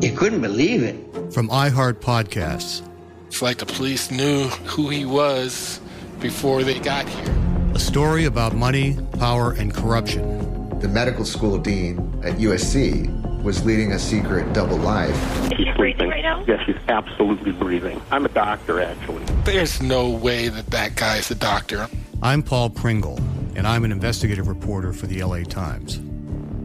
you couldn't believe it. From iHeart Podcasts. It's like the police knew who he was before they got here. A story about money, power, and corruption. The medical school dean at USC was leading a secret double life. She's sleeping. Yes, she's absolutely breathing. I'm a doctor, actually. There's no way that that guy's a doctor. I'm Paul Pringle, and I'm an investigative reporter for the LA Times.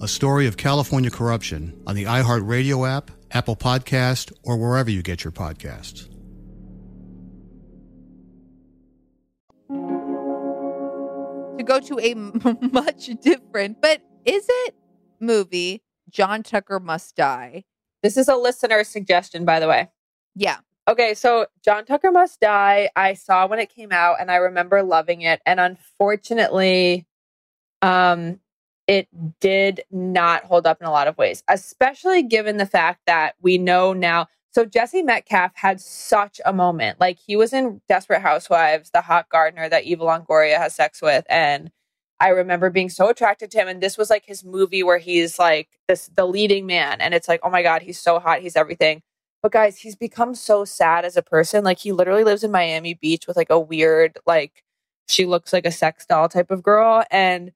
a story of California corruption on the iHeartRadio app, Apple Podcast, or wherever you get your podcasts. to go to a m- <laughs> much different, but is it movie John Tucker Must Die? This is a listener suggestion, by the way. Yeah. Okay, so John Tucker Must Die, I saw when it came out and I remember loving it. And unfortunately, um, it did not hold up in a lot of ways, especially given the fact that we know now. So Jesse Metcalfe had such a moment. Like he was in Desperate Housewives, the hot gardener that Eva Longoria has sex with. And I remember being so attracted to him. And this was like his movie where he's like this the leading man. And it's like, oh my God, he's so hot, he's everything. But guys, he's become so sad as a person. Like he literally lives in Miami Beach with like a weird, like she looks like a sex doll type of girl. And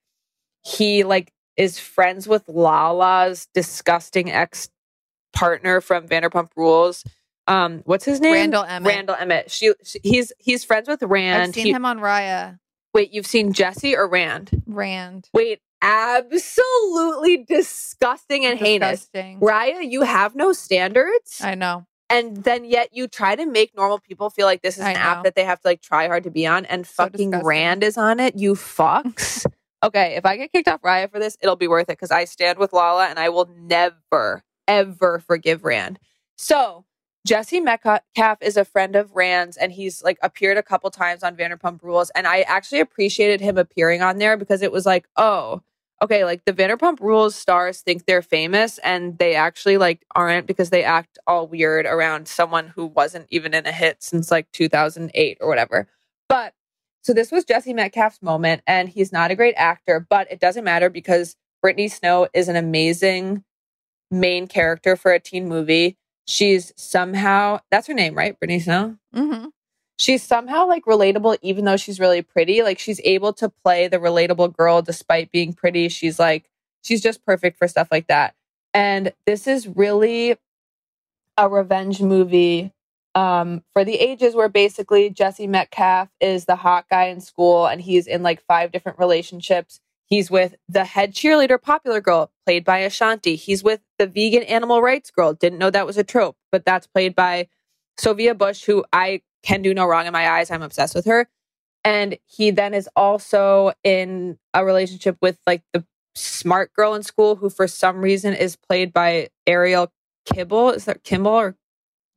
he like is friends with Lala's disgusting ex partner from Vanderpump Rules. Um, what's his name? Randall Emmett. Randall Emmett. She, she he's he's friends with Rand. I've seen He- him on Raya. Wait, you've seen Jesse or Rand? Rand. Wait, absolutely disgusting and Disgusting. heinous. Raya, you have no standards. I know. And then yet you try to make normal people feel like this is an app that they have to like try hard to be on and fucking disgusting. Rand is on it. You fucks. <laughs> okay, if I get kicked off Raya for this, it'll be worth it because I stand with Lala and I will never, ever forgive Rand. So Jesse Metcalfe is a friend of Rand's and he's like appeared a couple times on Vanderpump Rules. And I actually appreciated him appearing on there because it was like, oh, okay, like the Vanderpump Rules stars think they're famous and they actually like aren't because they act all weird around someone who wasn't even in a hit since like 2008 or whatever. But so this was Jesse Metcalfe's moment and he's not a great actor, but it doesn't matter because Brittany Snow is an amazing main character for a teen movie. She's somehow that's her name, right? Brittany Snow. Mm-hmm. She's somehow like relatable, even though she's really pretty. Like she's able to play the relatable girl despite being pretty. She's like she's just perfect for stuff like that. And this is really a revenge movie um, for the ages where basically Jesse Metcalfe is the hot guy in school and he's in like five different relationships. He's with the head cheerleader, popular girl, played by Ashanti. He's with the vegan animal rights girl. Didn't know that was a trope, but that's played by Sophia Bush, who I can do no wrong in my eyes. I'm obsessed with her. And he then is also in a relationship with like the smart girl in school, who for some reason is played by Ariel Kibble. Is that Kimball or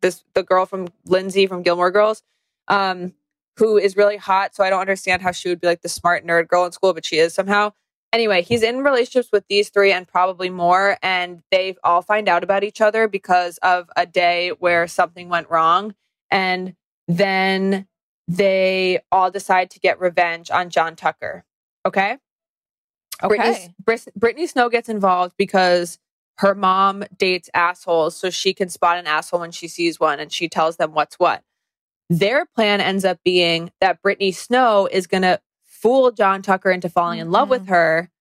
this the girl from Lindsay from Gilmore Girls? Um, who is really hot. So I don't understand how she would be like the smart nerd girl in school, but she is somehow. Anyway, he's in relationships with these three and probably more, and they all find out about each other because of a day where something went wrong. And then they all decide to get revenge on John Tucker. Okay. Brittany, Okay. Bris- Brittany Snow gets involved because her mom dates assholes so she can spot an asshole when she sees one and she tells them what's what. Their plan ends up being that Brittany Snow is going to fool John Tucker into falling in love with mm-hmm. her.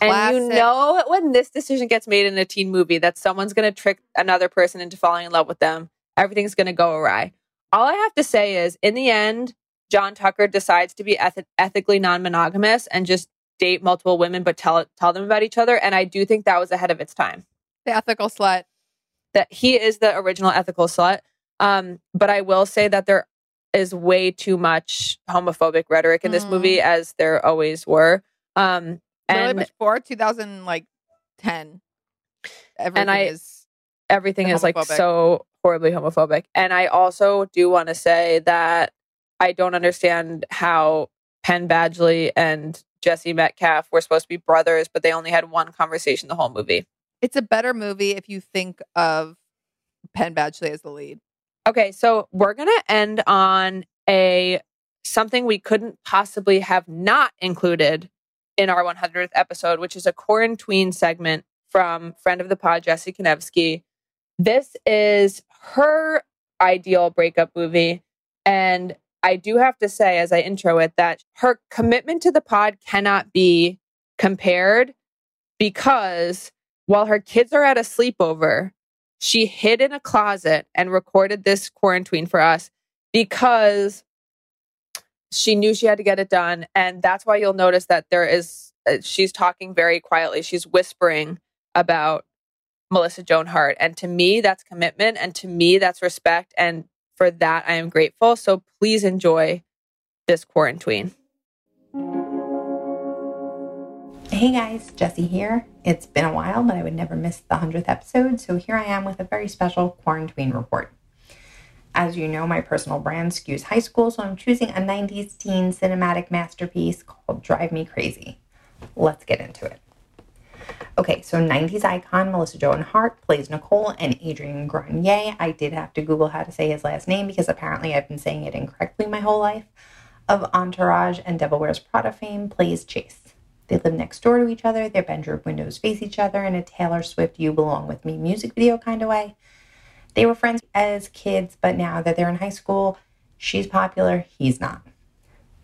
And you know when this decision gets made in a teen movie that someone's going to trick another person into falling in love with them, everything's going to go awry. All I have to say is, in the end, John Tucker decides to be eth- ethically non-monogamous and just date multiple women, but tell tell them about each other. And I do think that was ahead of its time. The ethical slut. That he is the original ethical slut. Um, but I will say that there is way too much homophobic rhetoric in this Mm. movie, as there always were. Um, Really and before 2000 like 10. Everything and I is everything is like so horribly homophobic. And I also do want to say that I don't understand how Penn Badgley and Jesse Metcalfe were supposed to be brothers, but they only had one conversation the whole movie. it's a better movie if you think of Penn Badgley as the lead. Okay, so we're gonna end on a something we couldn't possibly have not included in our 100th episode, which is a quarantine segment from friend of the pod Jesse Konevsky. This is her ideal breakup movie, and I do have to say, as I intro it, that her commitment to the pod cannot be compared because while her kids are at a sleepover, she hid in a closet and recorded this quarantine for us because she knew she had to get it done. And that's why you'll notice that there is, uh, she's talking very quietly. She's whispering about Melissa Joan Hart. And to me, that's commitment. And to me, that's respect. And for that, I am grateful. So please enjoy this quarantine. Hey guys, Jesse here. It's been a while, but I would never miss the 100th episode, so here I am with a very special quarantine report. As you know, my personal brand skews high school, so I'm choosing a 90s teen cinematic masterpiece called Drive Me Crazy. Let's get into it. Okay, so 90s icon Melissa Joan Hart plays Nicole and Adrian Grenier. I did have to Google how to say his last name because apparently I've been saying it incorrectly my whole life. Of Entourage and Devil Wears Prada fame, plays Chase. They live next door to each other, their bedroom windows face each other in a Taylor Swift You Belong With Me music video kind of way. They were friends as kids, but now that they're in high school, she's popular, he's not.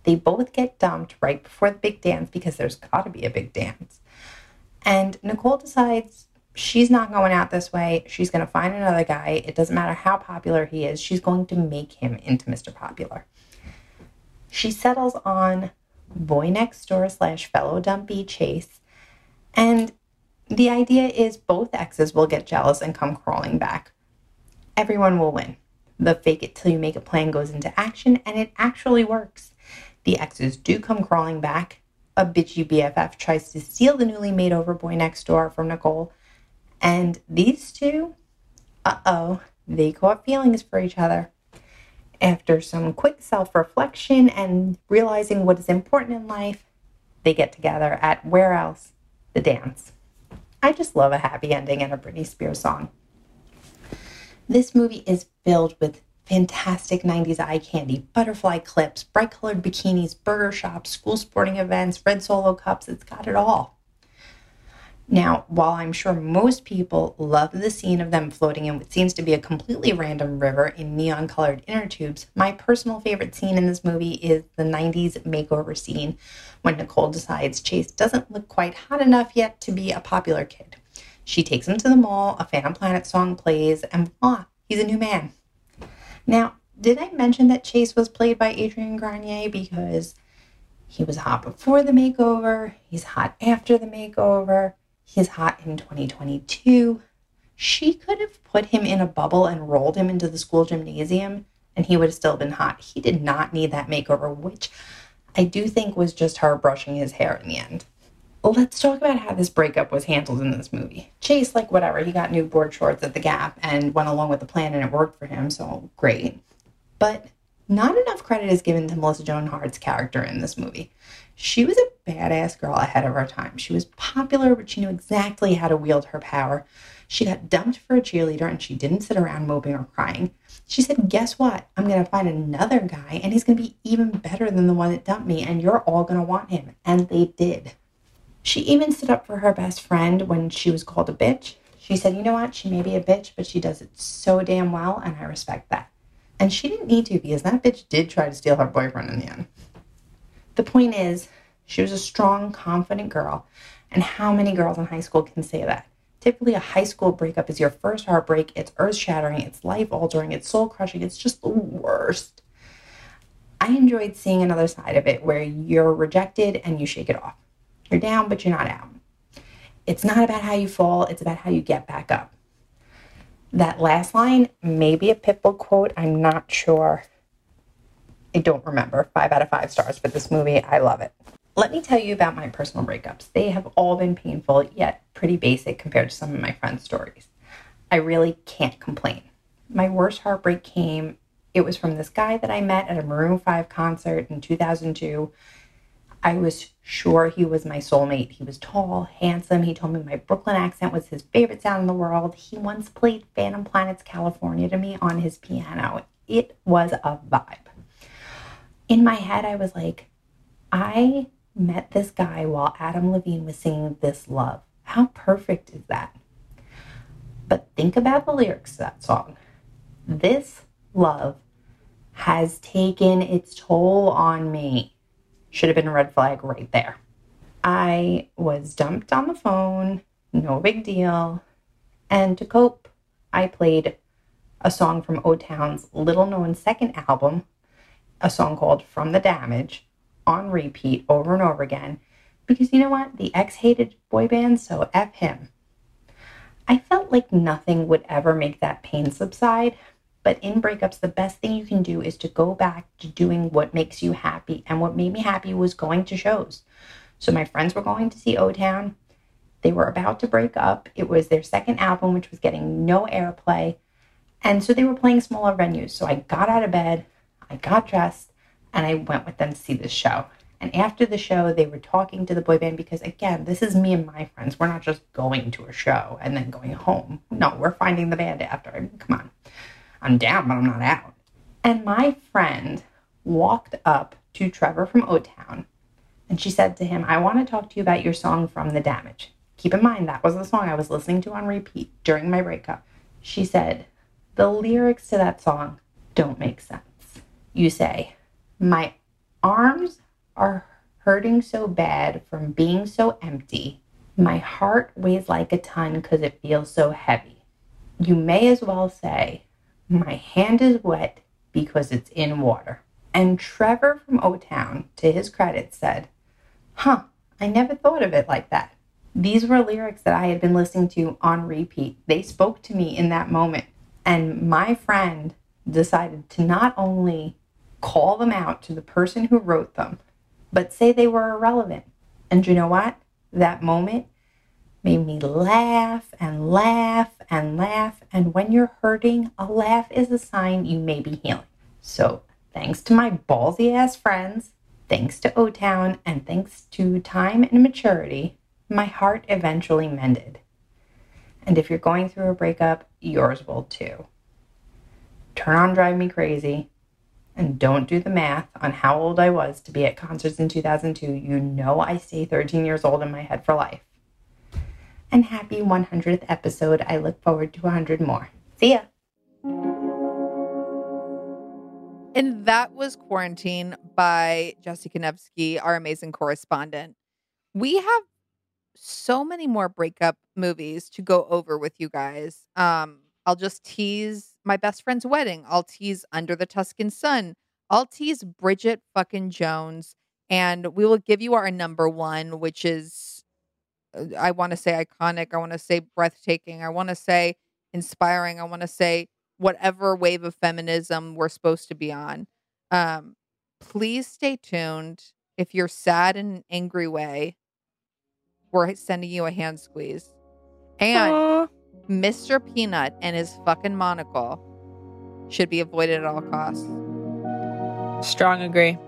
They both get dumped right before the big dance because there's got to be a big dance. And Nicole decides she's not going out this way. She's going to find another guy. It doesn't matter how popular he is, she's going to make him into Mr. Popular. She settles on boy next door slash fellow dumpy Chase. And the idea is both exes will get jealous and come crawling back. Everyone will win. The fake it till you make it plan goes into action, and it actually works. The exes do come crawling back. A bitchy BFF tries to steal the newly made over boy next door from Nicole. And these two, uh oh, they caught feelings for each other. After some quick self reflection and realizing what is important in life, they get together at where else? The dance. I just love a happy ending and a Britney Spears song. This movie is filled with fantastic 90s eye candy, butterfly clips, bright colored bikinis, burger shops, school sporting events, red solo cups. It's got it all. Now, while I'm sure most people love the scene of them floating in what seems to be a completely random river in neon colored inner tubes, my personal favorite scene in this movie is the 90s makeover scene when Nicole decides Chase doesn't look quite hot enough yet to be a popular kid. She takes him to the mall, a Phantom Planet song plays, and voila, he's a new man. Now, did I mention that Chase was played by Adrian Grenier because he was hot before the makeover, he's hot after the makeover, he's hot in 2022. She could have put him in a bubble and rolled him into the school gymnasium and he would have still been hot. He did not need that makeover, which I do think was just her brushing his hair in the end. Let's talk about how this breakup was handled in this movie. Chase, like whatever, he got new board shorts at the Gap and went along with the plan and it worked for him, so great. But not enough credit is given to Melissa Joan Hart's character in this movie. She was a badass girl ahead of her time. She was popular, but she knew exactly how to wield her power. She got dumped for a cheerleader and she didn't sit around moping or crying. She said, Guess what? I'm going to find another guy and he's going to be even better than the one that dumped me, and you're all going to want him. And they did. She even stood up for her best friend when she was called a bitch. She said, You know what? She may be a bitch, but she does it so damn well, and I respect that. And she didn't need to because that bitch did try to steal her boyfriend in the end. The point is, she was a strong, confident girl. And how many girls in high school can say that? Typically, a high school breakup is your first heartbreak. It's earth shattering, it's life altering, it's soul crushing, it's just the worst. I enjoyed seeing another side of it where you're rejected and you shake it off. You're down, but you're not out. It's not about how you fall, it's about how you get back up. That last line may be a Pitbull quote, I'm not sure. I don't remember. Five out of five stars for this movie. I love it. Let me tell you about my personal breakups. They have all been painful, yet pretty basic compared to some of my friends' stories. I really can't complain. My worst heartbreak came, it was from this guy that I met at a Maroon 5 concert in 2002. I was sure he was my soulmate. He was tall, handsome. He told me my Brooklyn accent was his favorite sound in the world. He once played Phantom Planets California to me on his piano. It was a vibe. In my head, I was like, I met this guy while Adam Levine was singing This Love. How perfect is that? But think about the lyrics to that song. This love has taken its toll on me. Should have been a red flag right there. I was dumped on the phone, no big deal. And to cope, I played a song from O Town's little known second album, a song called From the Damage, on repeat over and over again. Because you know what? The ex hated boy band, so F him. I felt like nothing would ever make that pain subside, but in breakups, the best thing you can do is to go back to doing what makes you happy. And what made me happy was going to shows. So my friends were going to see O Town. They were about to break up. It was their second album, which was getting no airplay. And so they were playing smaller venues. So I got out of bed, I got dressed, and I went with them to see the show. And after the show, they were talking to the boy band because, again, this is me and my friends. We're not just going to a show and then going home. No, we're finding the band after. I mean, come on. I'm down, but I'm not out. And my friend walked up to Trevor from O Town and she said to him, I want to talk to you about your song From the Damage. Keep in mind, that was the song I was listening to on repeat during my breakup. She said, The lyrics to that song don't make sense. You say, My arms are hurting so bad from being so empty. My heart weighs like a ton because it feels so heavy. You may as well say, My hand is wet because it's in water. And Trevor from O Town, to his credit, said, Huh, I never thought of it like that. These were lyrics that I had been listening to on repeat. They spoke to me in that moment. And my friend decided to not only call them out to the person who wrote them, but say they were irrelevant. And you know what? That moment made me laugh and laugh and laugh. And when you're hurting, a laugh is a sign you may be healing. So, thanks to my ballsy ass friends, thanks to O Town, and thanks to time and maturity, my heart eventually mended. And if you're going through a breakup, yours will too. Turn on Drive Me Crazy and don't do the math on how old I was to be at concerts in 2002. You know I stay 13 years old in my head for life. And happy 100th episode. I look forward to 100 more. See ya. And that was Quarantine by Jesse Konevsky, our amazing correspondent. We have so many more breakup movies to go over with you guys. Um, I'll just tease my best friend's wedding. I'll tease Under the Tuscan Sun. I'll tease Bridget fucking Jones. And we will give you our number one, which is, I want to say iconic. I want to say breathtaking. I want to say inspiring. I want to say whatever wave of feminism we're supposed to be on. Um, please stay tuned. If you're sad in an angry way, we're sending you a hand squeeze. And Aw. Mr. Peanut and his fucking monocle should be avoided at all costs. Strong agree.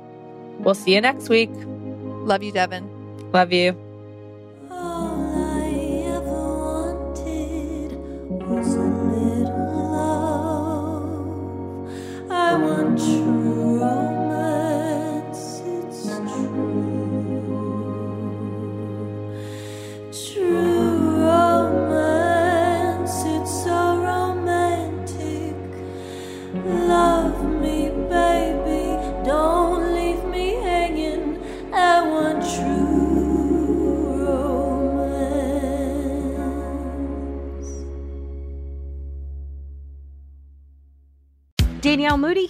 We'll see you next week. Love you, Devin. Love you.